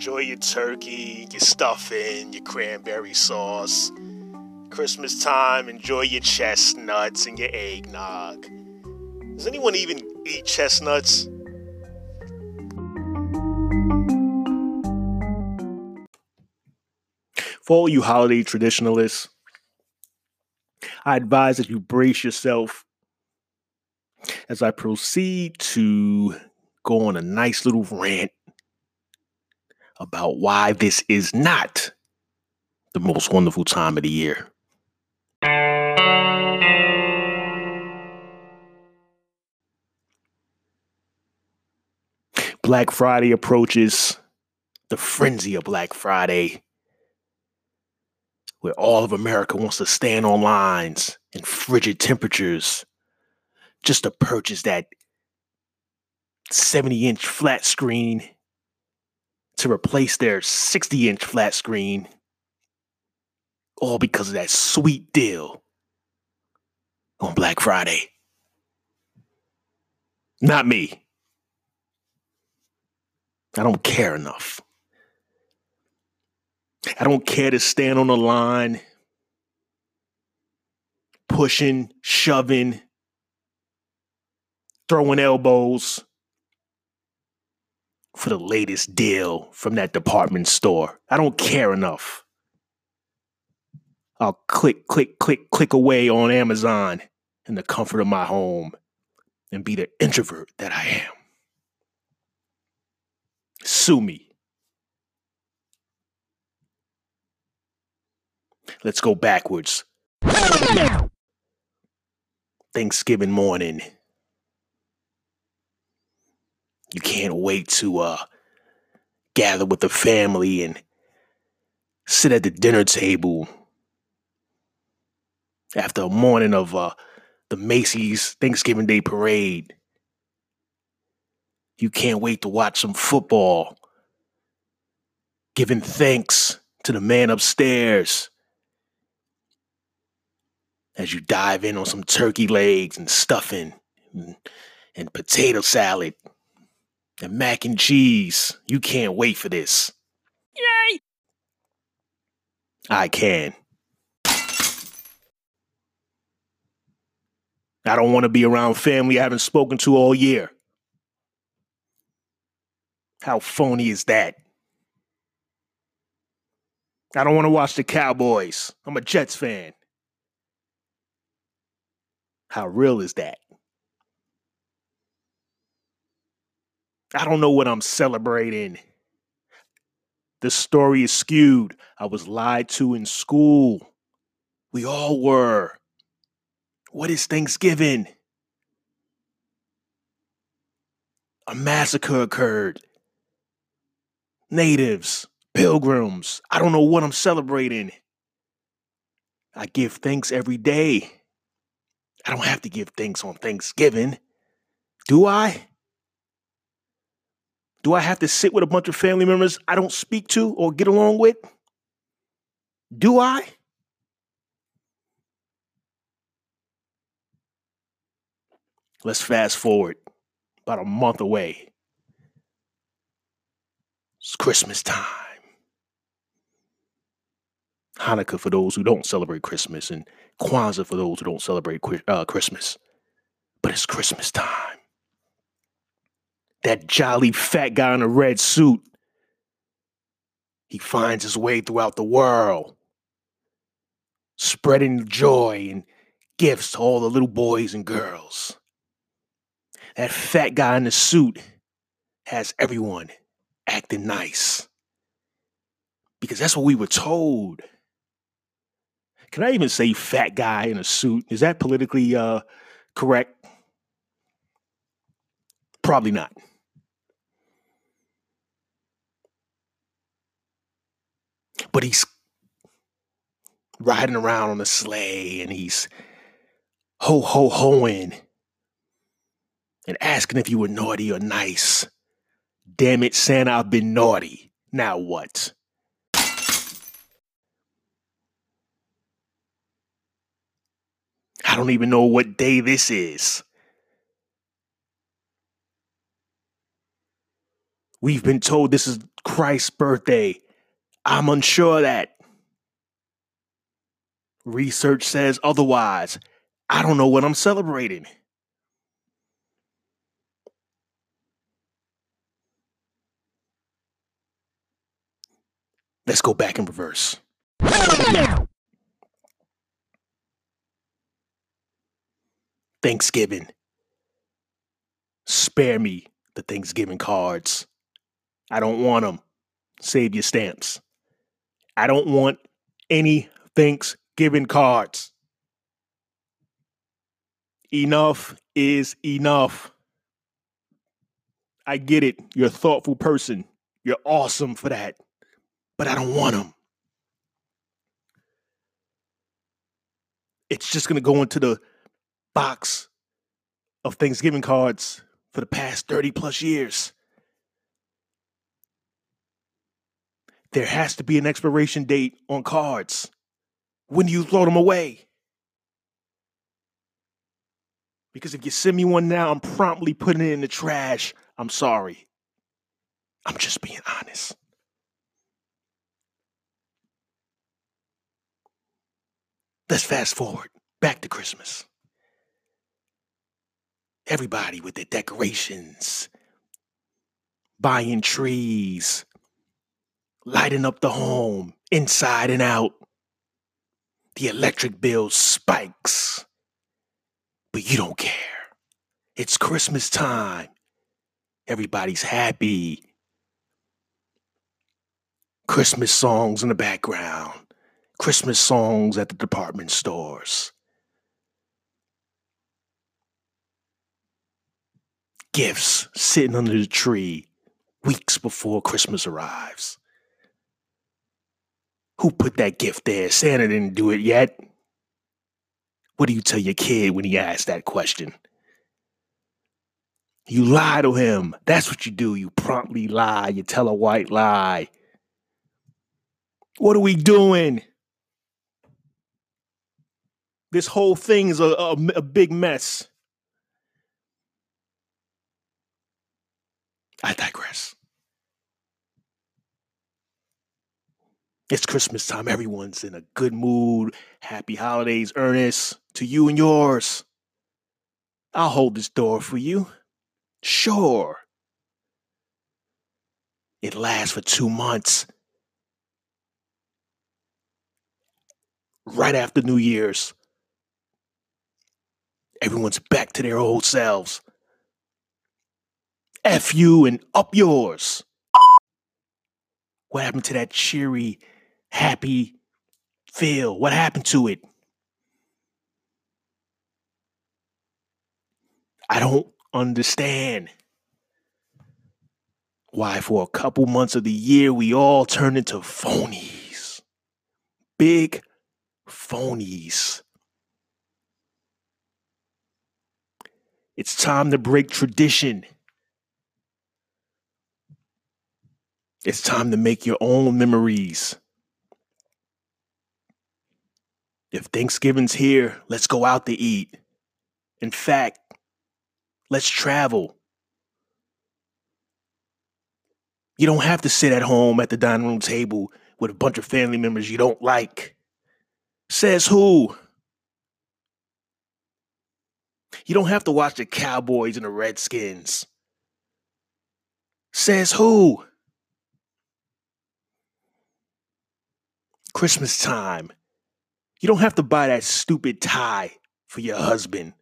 Enjoy your turkey, your stuffing, your cranberry sauce. Christmas time, enjoy your chestnuts and your eggnog. Does anyone even eat chestnuts? For all you holiday traditionalists, I advise that you brace yourself as I proceed to go on a nice little rant about why this is not the most wonderful time of the year. Black Friday approaches, the frenzy of Black Friday, where all of America wants to stand on lines in frigid temperatures just to purchase that 70 inch flat screen to replace their 60 inch flat screen, all because of that sweet deal on Black Friday. Not me. I don't care enough. I don't care to stand on the line, pushing, shoving, throwing elbows for the latest deal from that department store. I don't care enough. I'll click, click, click, click away on Amazon in the comfort of my home and be the introvert that I am. Sue me. Let's go backwards. Thanksgiving morning. You can't wait to uh, gather with the family and sit at the dinner table after a morning of uh, the Macy's Thanksgiving Day parade. You can't wait to watch some football, giving thanks to the man upstairs as you dive in on some turkey legs and stuffing and, and potato salad and mac and cheese. You can't wait for this. Yay! I can. I don't want to be around family I haven't spoken to all year. How phony is that? I don't want to watch the Cowboys. I'm a Jets fan. How real is that? I don't know what I'm celebrating. The story is skewed. I was lied to in school. We all were. What is Thanksgiving? A massacre occurred. Natives, pilgrims. I don't know what I'm celebrating. I give thanks every day. I don't have to give thanks on Thanksgiving. Do I? Do I have to sit with a bunch of family members I don't speak to or get along with? Do I? Let's fast forward about a month away. It's Christmas time. Hanukkah for those who don't celebrate Christmas, and Kwanzaa for those who don't celebrate uh, Christmas. But it's Christmas time. That jolly fat guy in a red suit. He finds his way throughout the world, spreading joy and gifts to all the little boys and girls. That fat guy in the suit has everyone acting nice. Because that's what we were told. Can I even say fat guy in a suit? Is that politically uh, correct? Probably not. But he's riding around on a sleigh and he's ho ho hoing and asking if you were naughty or nice. Damn it, Santa, I've been naughty. Now what? I don't even know what day this is. We've been told this is Christ's birthday. I'm unsure of that. Research says otherwise. I don't know what I'm celebrating. Let's go back in reverse. Thanksgiving. Spare me the Thanksgiving cards. I don't want them. Save your stamps. I don't want any Thanksgiving cards. Enough is enough. I get it. You're a thoughtful person. You're awesome for that. But I don't want them. It's just going to go into the box of Thanksgiving cards for the past 30 plus years. There has to be an expiration date on cards. When you throw them away? Because if you send me one now, I'm promptly putting it in the trash. I'm sorry. I'm just being honest. Let's fast forward back to Christmas. Everybody with their decorations, buying trees, lighting up the home inside and out. The electric bill spikes. But you don't care. It's Christmas time. Everybody's happy. Christmas songs in the background. Christmas songs at the department stores. Gifts sitting under the tree weeks before Christmas arrives. Who put that gift there? Santa didn't do it yet. What do you tell your kid when he asks that question? You lie to him. That's what you do. You promptly lie. You tell a white lie. What are we doing? This whole thing is a, a, a big mess. I digress. It's Christmas time. Everyone's in a good mood. Happy holidays, Ernest, to you and yours. I'll hold this door for you. Sure. It lasts for two months. Right after New Year's, everyone's back to their old selves. F you and up yours. What happened to that cheery, happy feel? What happened to it? I don't understand why, for a couple months of the year, we all turn into phonies. Big phonies. It's time to break tradition. It's time to make your own memories. If Thanksgiving's here, let's go out to eat. In fact, let's travel. You don't have to sit at home at the dining room table with a bunch of family members you don't like. Says who? You don't have to watch the Cowboys and the Redskins. Says who? Christmas time. You don't have to buy that stupid tie for your husband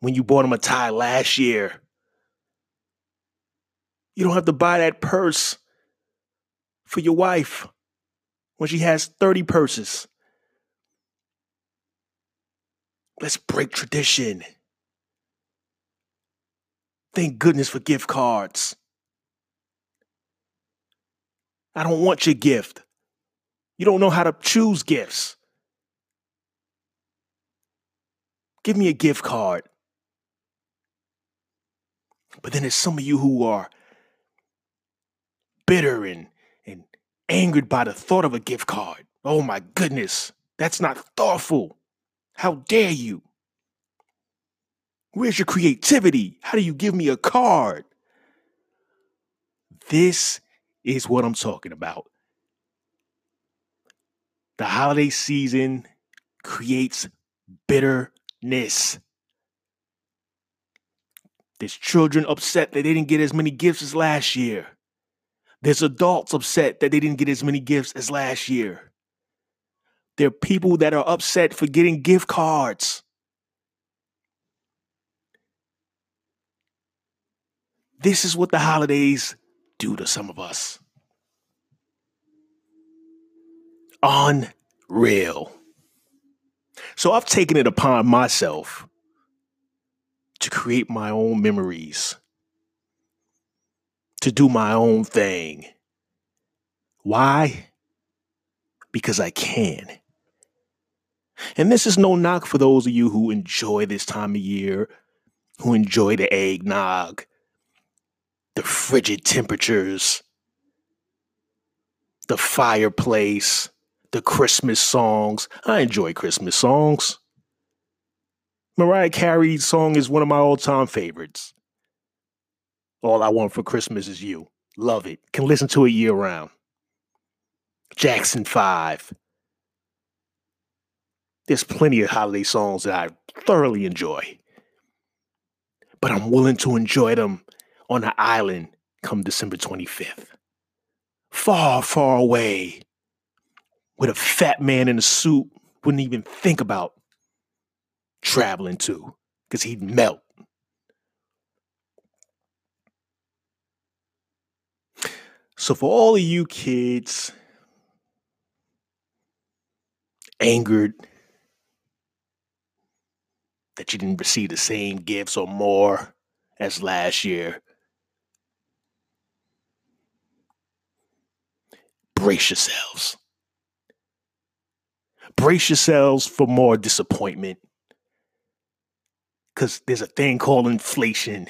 when you bought him a tie last year. You don't have to buy that purse for your wife when she has 30 purses. Let's break tradition. Thank goodness for gift cards. I don't want your gift. You don't know how to choose gifts. Give me a gift card. But then there's some of you who are bitter and, and angered by the thought of a gift card. Oh my goodness, that's not thoughtful. How dare you? Where's your creativity? How do you give me a card? This is what I'm talking about. The holiday season creates bitterness. There's children upset that they didn't get as many gifts as last year. There's adults upset that they didn't get as many gifts as last year. There are people that are upset for getting gift cards. This is what the holidays do to some of us. Unreal. So I've taken it upon myself to create my own memories, to do my own thing. Why? Because I can. And this is no knock for those of you who enjoy this time of year, who enjoy the eggnog, the frigid temperatures, the fireplace, the Christmas songs. I enjoy Christmas songs. Mariah Carey's song is one of my all time favorites. All I Want for Christmas is You. Love it. Can listen to it year round. Jackson 5. There's plenty of holiday songs that I thoroughly enjoy. But I'm willing to enjoy them on an island come December 25th. Far, far away, with a fat man in a suit wouldn't even think about traveling to because he'd melt. So, for all of you kids angered that you didn't receive the same gifts or more as last year, brace yourselves. Brace yourselves for more disappointment because there's a thing called inflation.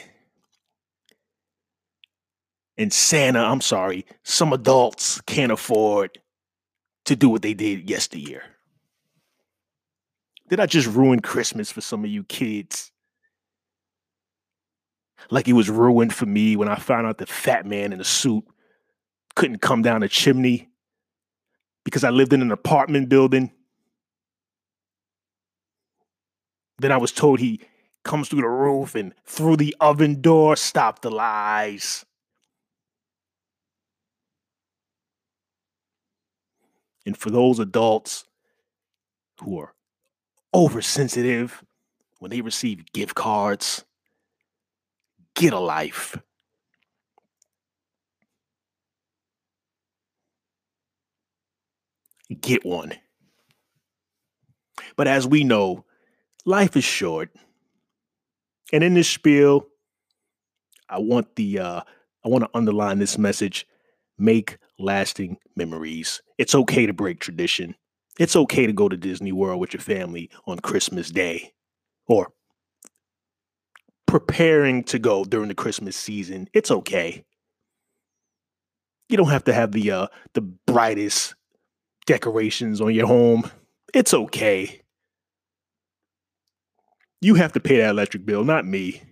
And Santa, I'm sorry, some adults can't afford to do what they did yesteryear. Did I just ruin Christmas for some of you kids? Like it was ruined for me when I found out the fat man in a suit couldn't come down a chimney because I lived in an apartment building. Then I was told he comes through the roof and through the oven door. Stop the lies. And for those adults who are oversensitive when they receive gift cards, get a life. Get one. But as we know, life is short. And in this spiel, I want the uh, I want to underline this message: make lasting memories. It's okay to break tradition. It's okay to go to Disney World with your family on Christmas Day, or preparing to go during the Christmas season. It's okay. You don't have to have the uh, the brightest decorations on your home. It's okay. You have to pay that electric bill, not me.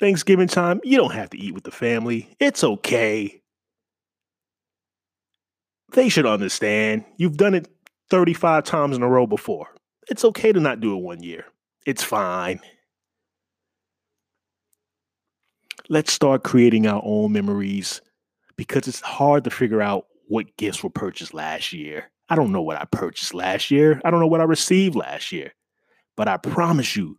Thanksgiving time, you don't have to eat with the family. It's okay. They should understand. You've done it 35 times in a row before. It's okay to not do it one year. It's fine. Let's start creating our own memories because it's hard to figure out what gifts were purchased last year. I don't know what I purchased last year. I don't know what I received last year. But I promise you,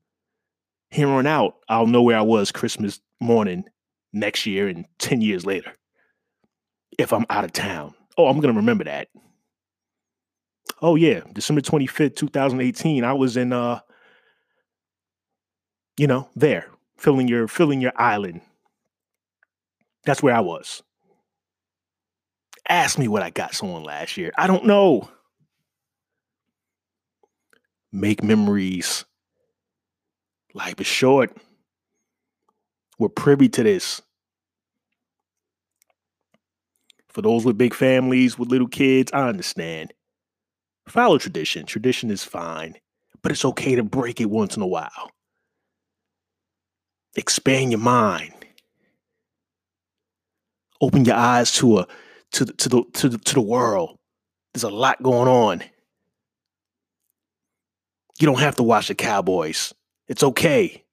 here on out, I'll know where I was Christmas morning next year and 10 years later. If I'm out of town. Oh, I'm going to remember that. Oh, yeah. December 25th, 2018, I was in, uh, you know, there, filling your filling your island. That's where I was. Ask me what I got someone last year. I don't know make mm-hmm. memories. Life is short. We're privy to this. For those with big families, with little kids, I understand. Follow tradition. Tradition is fine, but it's okay to break it once in a while. Expand your mind. Open your eyes to a to the, to the to the to the world. There's a lot going on. You don't have to watch the Cowboys. It's okay.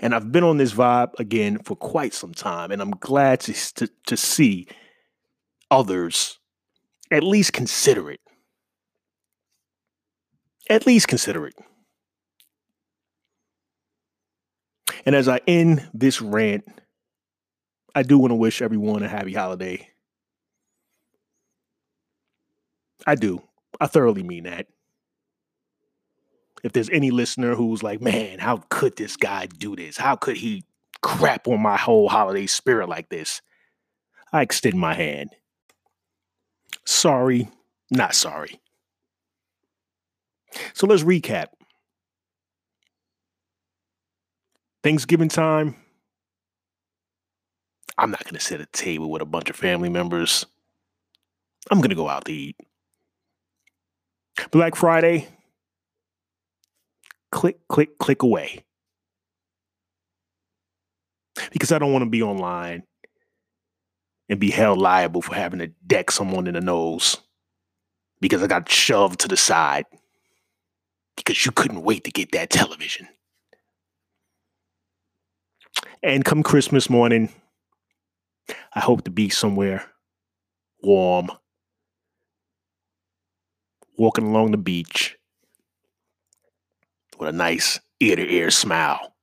And I've been on this vibe again for quite some time, and I'm glad to, to, to see others at least consider it. At least consider it. And as I end this rant, I do want to wish everyone a happy holiday. I do. I thoroughly mean that. If there's any listener who's like, man, how could this guy do this? How could he crap on my whole holiday spirit like this? I extend my hand. Sorry, not sorry. So let's recap. Thanksgiving time, I'm not going to sit at a table with a bunch of family members. I'm going to go out to eat. Black Friday, click, click, click away. Because I don't want to be online and be held liable for having to deck someone in the nose because I got shoved to the side because you couldn't wait to get that television. And come Christmas morning, I hope to be somewhere warm, walking along the beach with a nice ear to ear smile.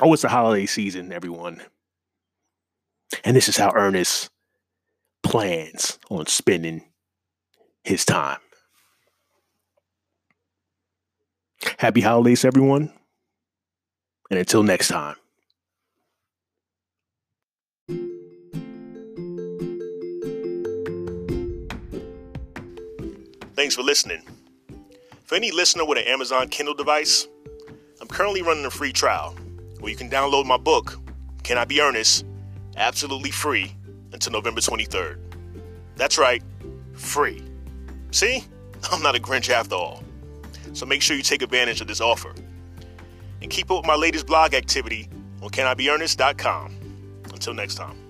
Oh, it's the holiday season, everyone. And this is how Ernest plans on spending his time. Happy holidays, everyone. And until next time. Thanks for listening. For any listener with an Amazon Kindle device, I'm currently running a free trial where you can download my book, Can I Be Earnest? absolutely free until November 23rd. That's right, free. See? I'm not a Grinch after all. So make sure you take advantage of this offer. And keep up with my latest blog activity on canibeernest.com. Until next time.